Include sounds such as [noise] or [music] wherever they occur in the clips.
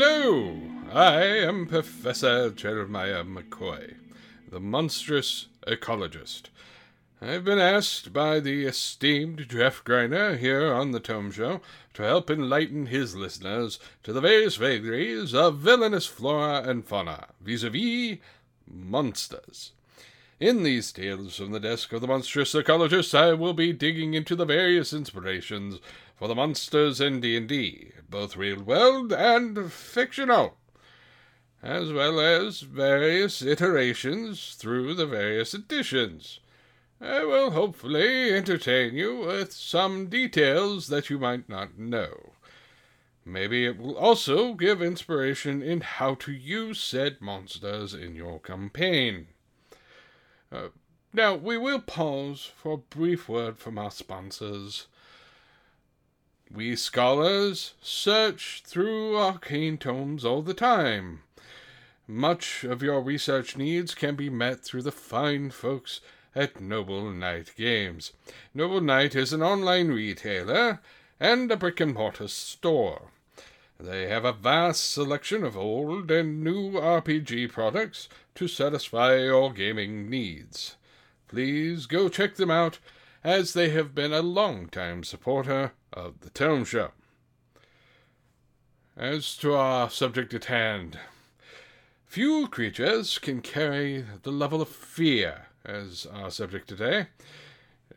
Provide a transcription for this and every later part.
Hello, I am Professor Jeremiah McCoy, the monstrous ecologist. I've been asked by the esteemed Jeff Greiner here on the Tome Show to help enlighten his listeners to the various vagaries of villainous flora and fauna vis-a-vis monsters. In these tales from the desk of the monstrous ecologist, I will be digging into the various inspirations for the monsters in D&D, both real world and fictional, as well as various iterations through the various editions. I will hopefully entertain you with some details that you might not know. Maybe it will also give inspiration in how to use said monsters in your campaign. Uh, now, we will pause for a brief word from our sponsors. We scholars search through arcane tomes all the time. Much of your research needs can be met through the fine folks at Noble Knight Games. Noble Knight is an online retailer and a brick and mortar store. They have a vast selection of old and new RPG products to satisfy your gaming needs. Please go check them out, as they have been a long-time supporter of the Tome Show. As to our subject at hand, few creatures can carry the level of fear as our subject today.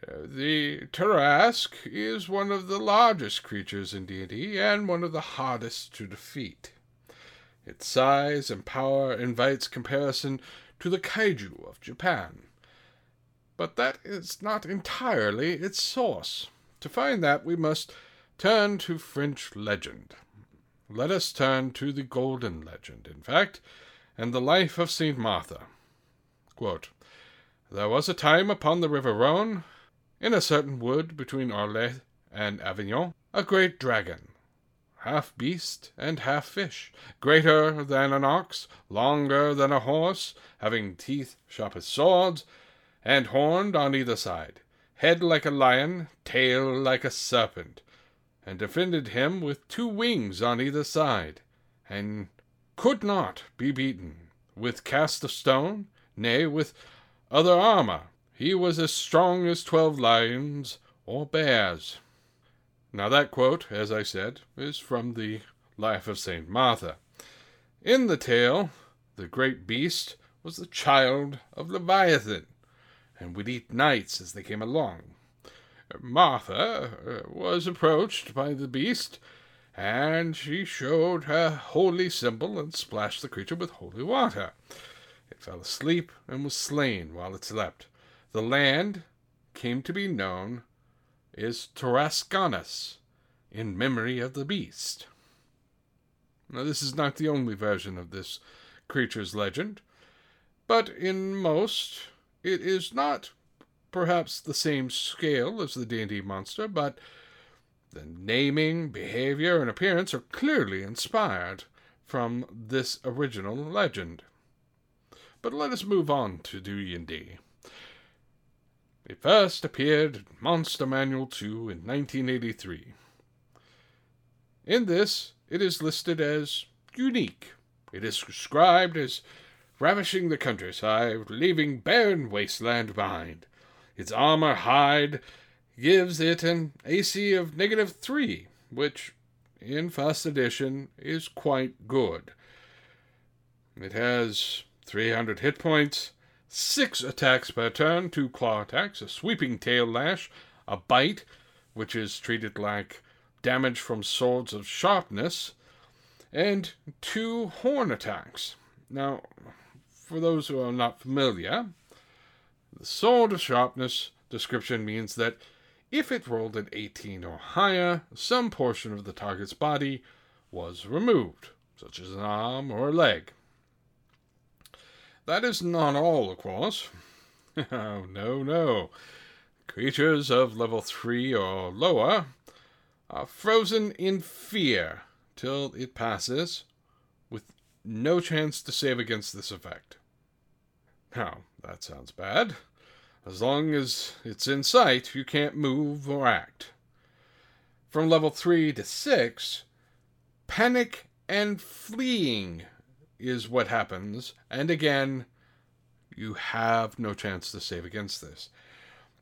The Tarrasque is one of the largest creatures in D&D and one of the hardest to defeat. Its size and power invites comparison to the kaiju of Japan. But that is not entirely its source. To find that, we must turn to French legend. Let us turn to the Golden Legend, in fact, and the life of St. Martha. Quote, there was a time upon the river Rhone in a certain wood between Arles and Avignon, a great dragon, half beast and half fish, greater than an ox, longer than a horse, having teeth sharp as swords, and horned on either side, head like a lion, tail like a serpent, and defended him with two wings on either side, and could not be beaten with cast of stone, nay, with other armor, he was as strong as twelve lions or bears. Now, that quote, as I said, is from the Life of St. Martha. In the tale, the great beast was the child of Leviathan, and would eat knights as they came along. Martha uh, was approached by the beast, and she showed her holy symbol and splashed the creature with holy water. It fell asleep and was slain while it slept. The land came to be known as Tarascanus, in memory of the beast. Now, this is not the only version of this creature's legend, but in most, it is not perhaps the same scale as the D&D monster, but the naming, behavior, and appearance are clearly inspired from this original legend. But let us move on to D&D. It first appeared in Monster Manual 2 in 1983. In this, it is listed as unique. It is described as ravishing the countryside, leaving barren wasteland behind. Its armor hide gives it an AC of negative 3, which, in first edition, is quite good. It has 300 hit points, six attacks per turn, two claw attacks, a sweeping tail lash, a bite, which is treated like damage from swords of sharpness, and two horn attacks. Now, for those who are not familiar, the sword of sharpness description means that if it rolled an 18 or higher, some portion of the target's body was removed, such as an arm or a leg. That is not all, of course. [laughs] oh, no, no. Creatures of level 3 or lower are frozen in fear till it passes, with no chance to save against this effect. Now, that sounds bad. As long as it's in sight, you can't move or act. From level 3 to 6, panic and fleeing is what happens. And again, you have no chance to save against this.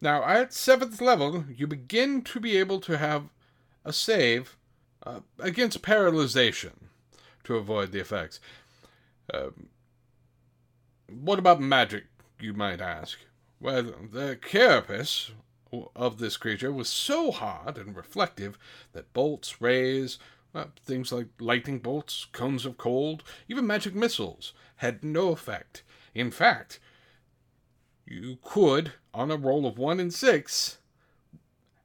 Now, at 7th level, you begin to be able to have a save uh, against paralyzation to avoid the effects. Um, what about magic, you might ask? Well, the carapace of this creature was so hard and reflective that bolts, rays, uh, things like lightning bolts, cones of cold, even magic missiles had no effect. In fact, you could, on a roll of 1 in 6,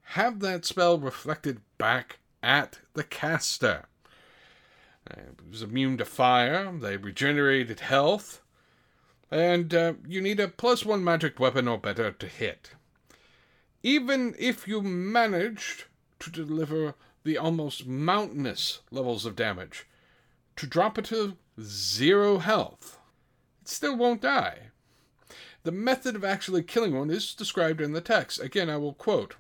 have that spell reflected back at the caster. It was immune to fire, they regenerated health, and uh, you need a plus 1 magic weapon or better to hit. Even if you managed to deliver the almost mountainous levels of damage, to drop it to zero health, it still won't die. The method of actually killing one is described in the text. Again, I will quote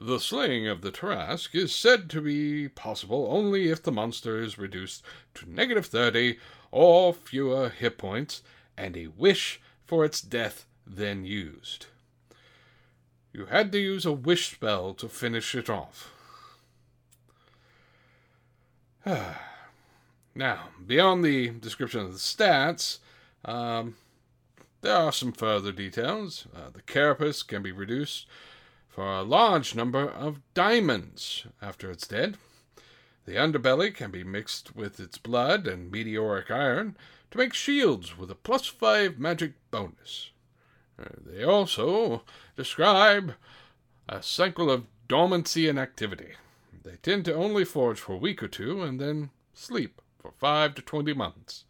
The slaying of the Tarrasque is said to be possible only if the monster is reduced to negative 30 or fewer hit points and a wish for its death then used. You had to use a wish spell to finish it off. [sighs] now, beyond the description of the stats, um, there are some further details. Uh, the carapace can be reduced for a large number of diamonds after it's dead. The underbelly can be mixed with its blood and meteoric iron to make shields with a plus five magic bonus. Uh, they also describe a cycle of dormancy and activity. They tend to only forage for a week or two and then sleep for five to twenty months.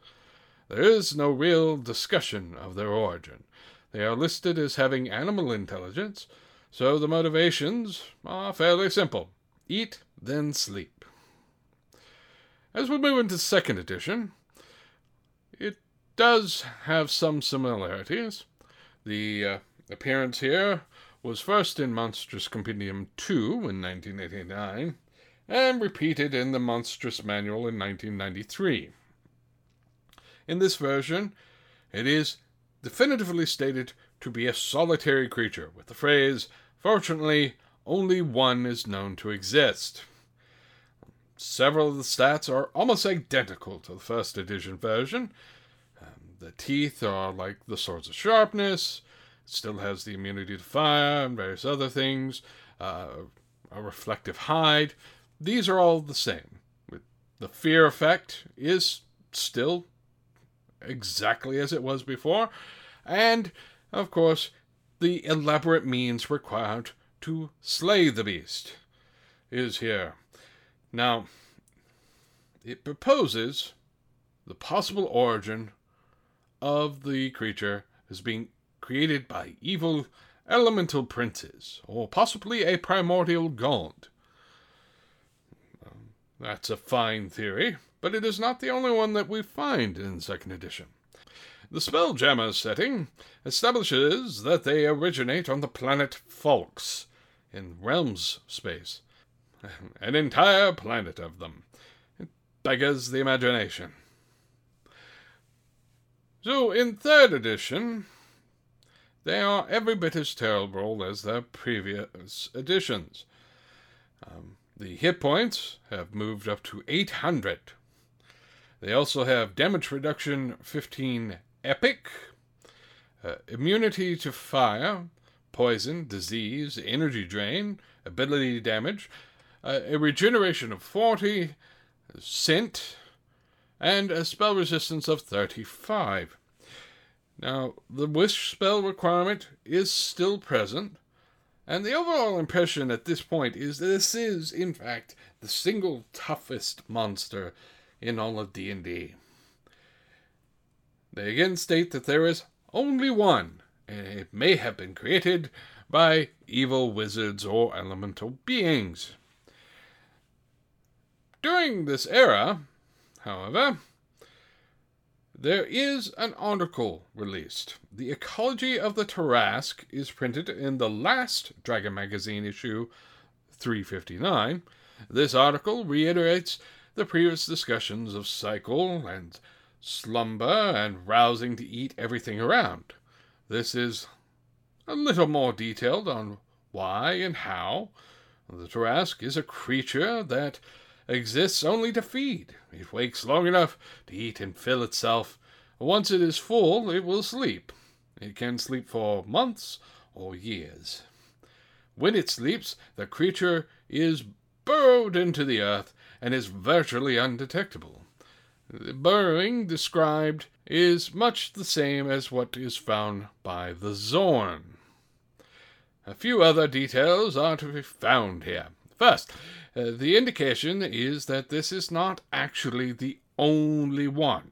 There is no real discussion of their origin. They are listed as having animal intelligence, so the motivations are fairly simple eat, then sleep. As we move into second edition, it does have some similarities. The uh, appearance here was first in Monstrous Compendium 2 in 1989 and repeated in the Monstrous Manual in 1993. In this version, it is definitively stated to be a solitary creature, with the phrase, Fortunately, only one is known to exist. Several of the stats are almost identical to the first edition version. Um, the teeth are like the swords of sharpness, still has the immunity to fire and various other things, uh, a reflective hide. These are all the same. The fear effect is still exactly as it was before, and, of course, the elaborate means required to slay the beast is here. Now, it proposes the possible origin of the creature as being created by evil elemental princes, or possibly a primordial god. Um, that's a fine theory, but it is not the only one that we find in second edition. The Spelljammer setting establishes that they originate on the planet Falx in Realms space. [laughs] An entire planet of them. It beggars the imagination. So, in third edition, they are every bit as terrible as their previous editions. Um, the hit points have moved up to 800 they also have damage reduction 15 epic, uh, immunity to fire, poison, disease, energy drain, ability damage, uh, a regeneration of 40, scent, and a spell resistance of 35. Now, the wish spell requirement is still present, and the overall impression at this point is that this is, in fact, the single toughest monster in all of D&D. They again state that there is only one, and it may have been created by evil wizards or elemental beings. During this era, however, there is an article released. The Ecology of the Tarrasque is printed in the last Dragon Magazine issue 359. This article reiterates the previous discussions of cycle and slumber and rousing to eat everything around. This is a little more detailed on why and how. The Tarrasque is a creature that exists only to feed. It wakes long enough to eat and fill itself. Once it is full, it will sleep. It can sleep for months or years. When it sleeps, the creature is burrowed into the earth and is virtually undetectable. The burrowing described is much the same as what is found by the Xorn. A few other details are to be found here. First, uh, the indication is that this is not actually the only one.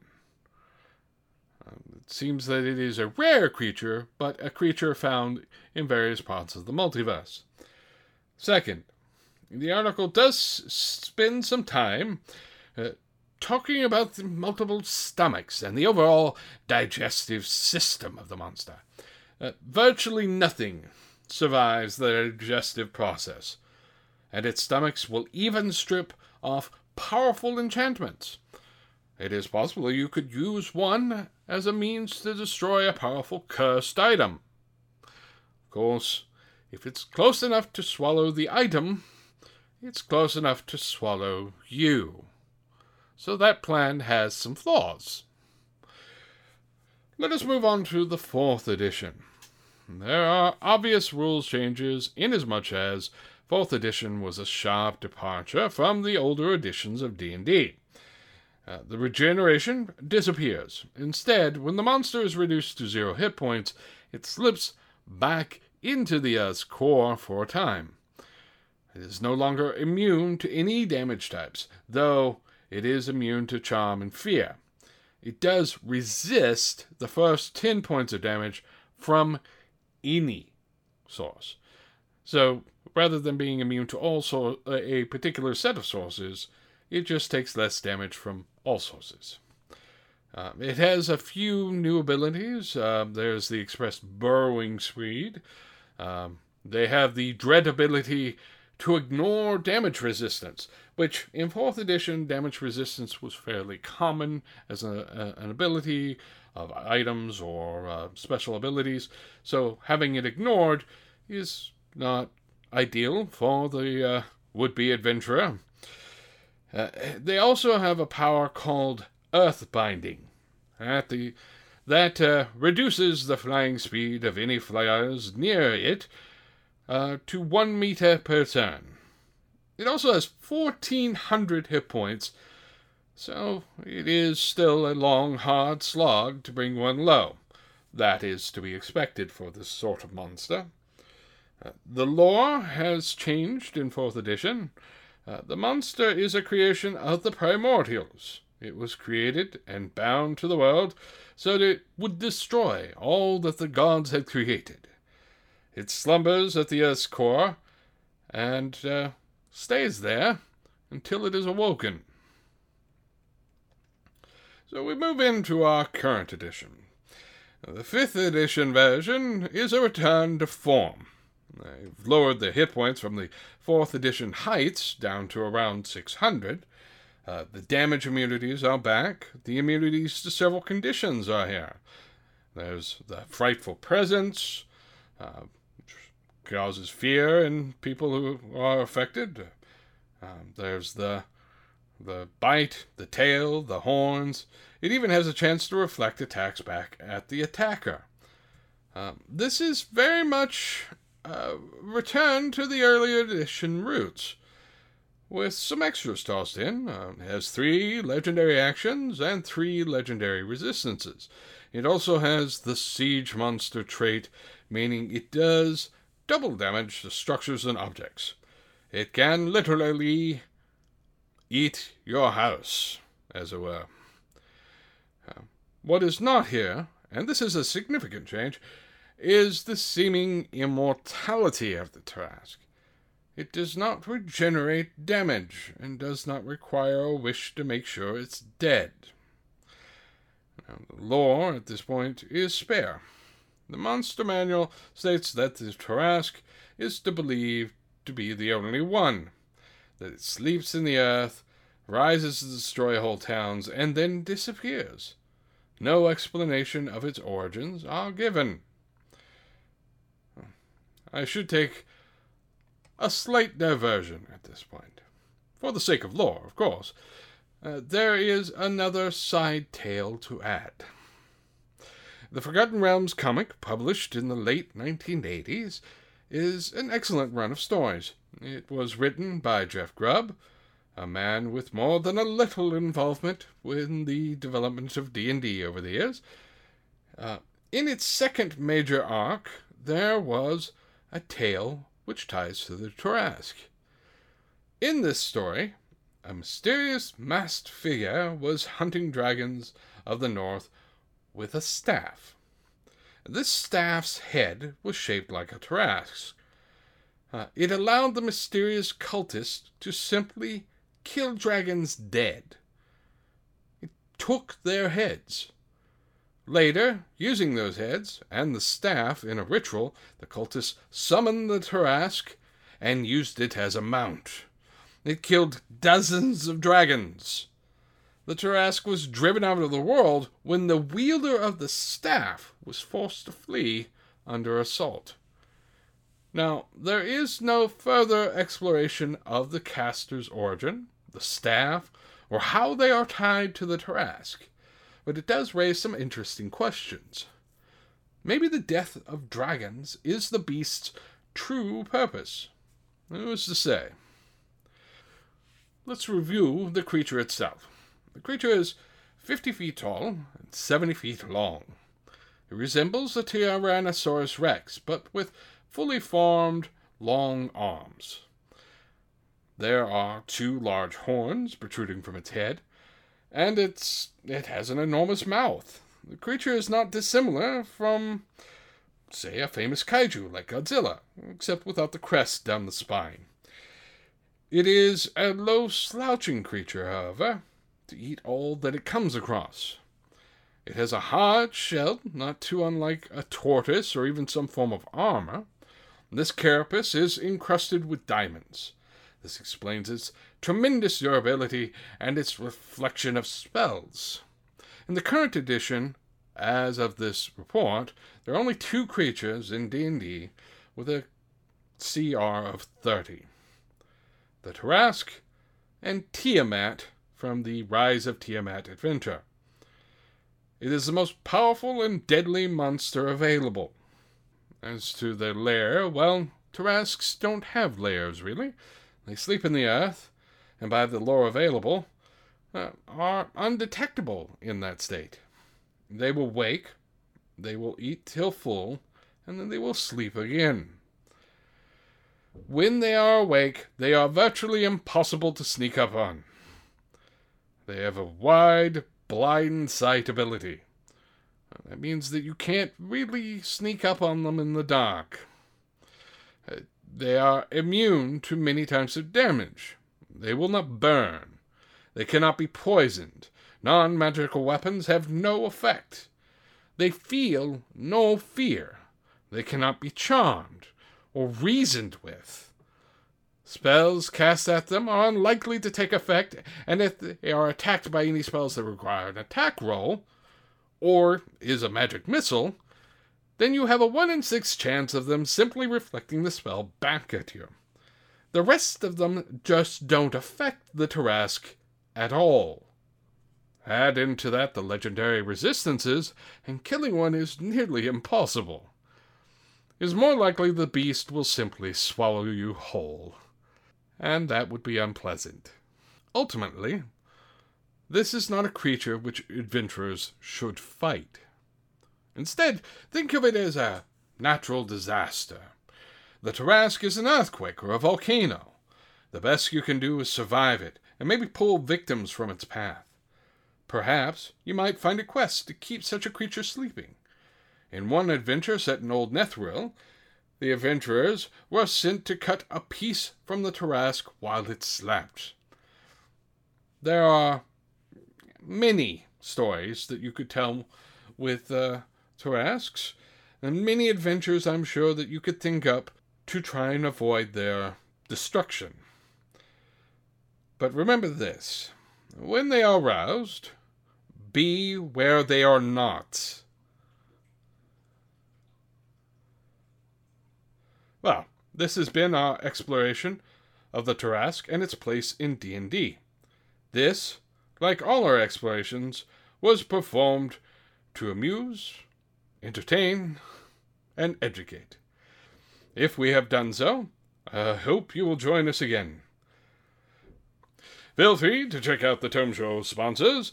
Um, it seems that it is a rare creature, but a creature found in various parts of the multiverse. Second, the article does spend some time uh, talking about the multiple stomachs and the overall digestive system of the monster. Uh, virtually nothing survives the digestive process and its stomachs will even strip off powerful enchantments. It is possible you could use one as a means to destroy a powerful cursed item. Of course, if it's close enough to swallow the item, it's close enough to swallow you. So that plan has some flaws. Let us move on to the fourth edition. There are obvious rules changes inasmuch as Fourth edition was a sharp departure from the older editions of D&D. Uh, the regeneration disappears. Instead, when the monster is reduced to zero hit points, it slips back into the Earth's core for a time. It is no longer immune to any damage types, though it is immune to charm and fear. It does resist the first 10 points of damage from any source. So rather than being immune to all so- a particular set of sources, it just takes less damage from all sources. Uh, it has a few new abilities. Uh, there's the express burrowing speed. Um, they have the dread ability to ignore damage resistance, which in 4th edition, damage resistance was fairly common as a, a, an ability of items or uh, special abilities. So having it ignored is not ideal for the uh, would be adventurer. Uh, they also have a power called Earth Binding. At the, that uh, reduces the flying speed of any flyers near it uh, to one meter per turn. It also has 1400 hit points, so it is still a long, hard slog to bring one low. That is to be expected for this sort of monster. The lore has changed in 4th edition. Uh, the monster is a creation of the primordials. It was created and bound to the world so that it would destroy all that the gods had created. It slumbers at the earth's core and uh, stays there until it is awoken. So we move into our current edition. The fifth edition version is a return to form. They've lowered the hit points from the 4th edition heights down to around 600. Uh, the damage immunities are back. The immunities to several conditions are here. There's the frightful presence, uh, which causes fear in people who are affected. Um, there's the the bite, the tail, the horns. It even has a chance to reflect attacks back at the attacker. Um, this is very much uh, return to the earlier edition roots, with some extras tossed in. Uh, it has three legendary actions and three legendary resistances. It also has the Siege Monster trait, meaning it does double damage to structures and objects. It can literally eat your house, as it were. Uh, what is not here, and this is a significant change, is the seeming immortality of the Tarrasque. It does not regenerate damage and does not require a wish to make sure it's dead. Now, the lore at this point is spare. The monster manual states that the Tarrasque is to believe to be the only one, that it sleeps in the earth, rises to destroy whole towns, and then disappears. No explanation of its origins are given. I should take a slight diversion at this point. For the sake of lore, of course. Uh, there is another side tale to add. The Forgotten Realms comic, published in the late 1980s, is an excellent run of stories. It was written by Jeff Grubb, a man with more than a little involvement in the development of D&D over the years. Uh, in its second major arc, there was a tale which ties to the Tarrasque. In this story, a mysterious masked figure was hunting dragons of the north with a staff. This staff's head was shaped like a Tarrasque. Uh, it allowed the mysterious cultist to simply kill dragons dead. It took their heads. Later, using those heads and the staff in a ritual, the cultists summoned the Tarrasque and used it as a mount. It killed dozens of dragons. The Tarrasque was driven out of the world when the wielder of the staff was forced to flee under assault. Now, there is no further exploration of the caster's origin, the staff, or how they are tied to the Tarrasque, but it does raise some interesting questions. Maybe the death of dragons is the beast's true purpose. Who's to say? Let's review the creature itself. The creature is 50 feet tall and 70 feet long. It resembles the Tyrannosaurus rex, but with fully formed, long arms. There are two large horns protruding from its head, and it's, it has an enormous mouth. The creature is not dissimilar from, say, a famous kaiju like Godzilla, except without the crest down the spine. It is a low slouching creature, however, to eat all that it comes across. It has a hard shell, not too unlike a tortoise or even some form of armor. This carapace is encrusted with diamonds. This explains its tremendous durability and its reflection of spells. In the current edition, as of this report, there are only two creatures in D&D with a CR of 30 the Tarrasque, and Tiamat from the Rise of Tiamat adventure. It is the most powerful and deadly monster available. As to their lair, well, Tarrasques don't have lairs, really. They sleep in the earth, and by the lore available, uh, are undetectable in that state. They will wake, they will eat till full, and then they will sleep again. When they are awake, they are virtually impossible to sneak up on. They have a wide, blind sight ability. That means that you can't really sneak up on them in the dark. They are immune to many types of damage. They will not burn. They cannot be poisoned. Non magical weapons have no effect. They feel no fear. They cannot be charmed or reasoned with. Spells cast at them are unlikely to take effect, and if they are attacked by any spells that require an attack roll, or is a magic missile, then you have a 1 in 6 chance of them simply reflecting the spell back at you. The rest of them just don't affect the Tarrasque at all. Add into that the legendary resistances, and killing one is nearly impossible is more likely the beast will simply swallow you whole. And that would be unpleasant. Ultimately, this is not a creature which adventurers should fight. Instead, think of it as a natural disaster. The Tarrasque is an earthquake or a volcano. The best you can do is survive it and maybe pull victims from its path. Perhaps you might find a quest to keep such a creature sleeping. In one adventure set in Old Netheril, the adventurers were sent to cut a piece from the Tarrasque while it slept. There are many stories that you could tell with uh, Tarrasques, and many adventures I'm sure that you could think up to try and avoid their destruction. But remember this when they are roused, be where they are not. Well, this has been our exploration of the Tarrasque and its place in D&D. This, like all our explorations, was performed to amuse, entertain, and educate. If we have done so, I hope you will join us again. Feel free to check out the Tome Show sponsors.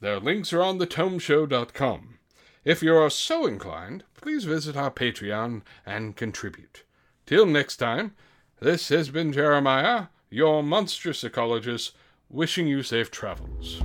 Their links are on thetomeshow.com. If you are so inclined, please visit our Patreon and contribute. Till next time, this has been Jeremiah, your monstrous ecologist, wishing you safe travels.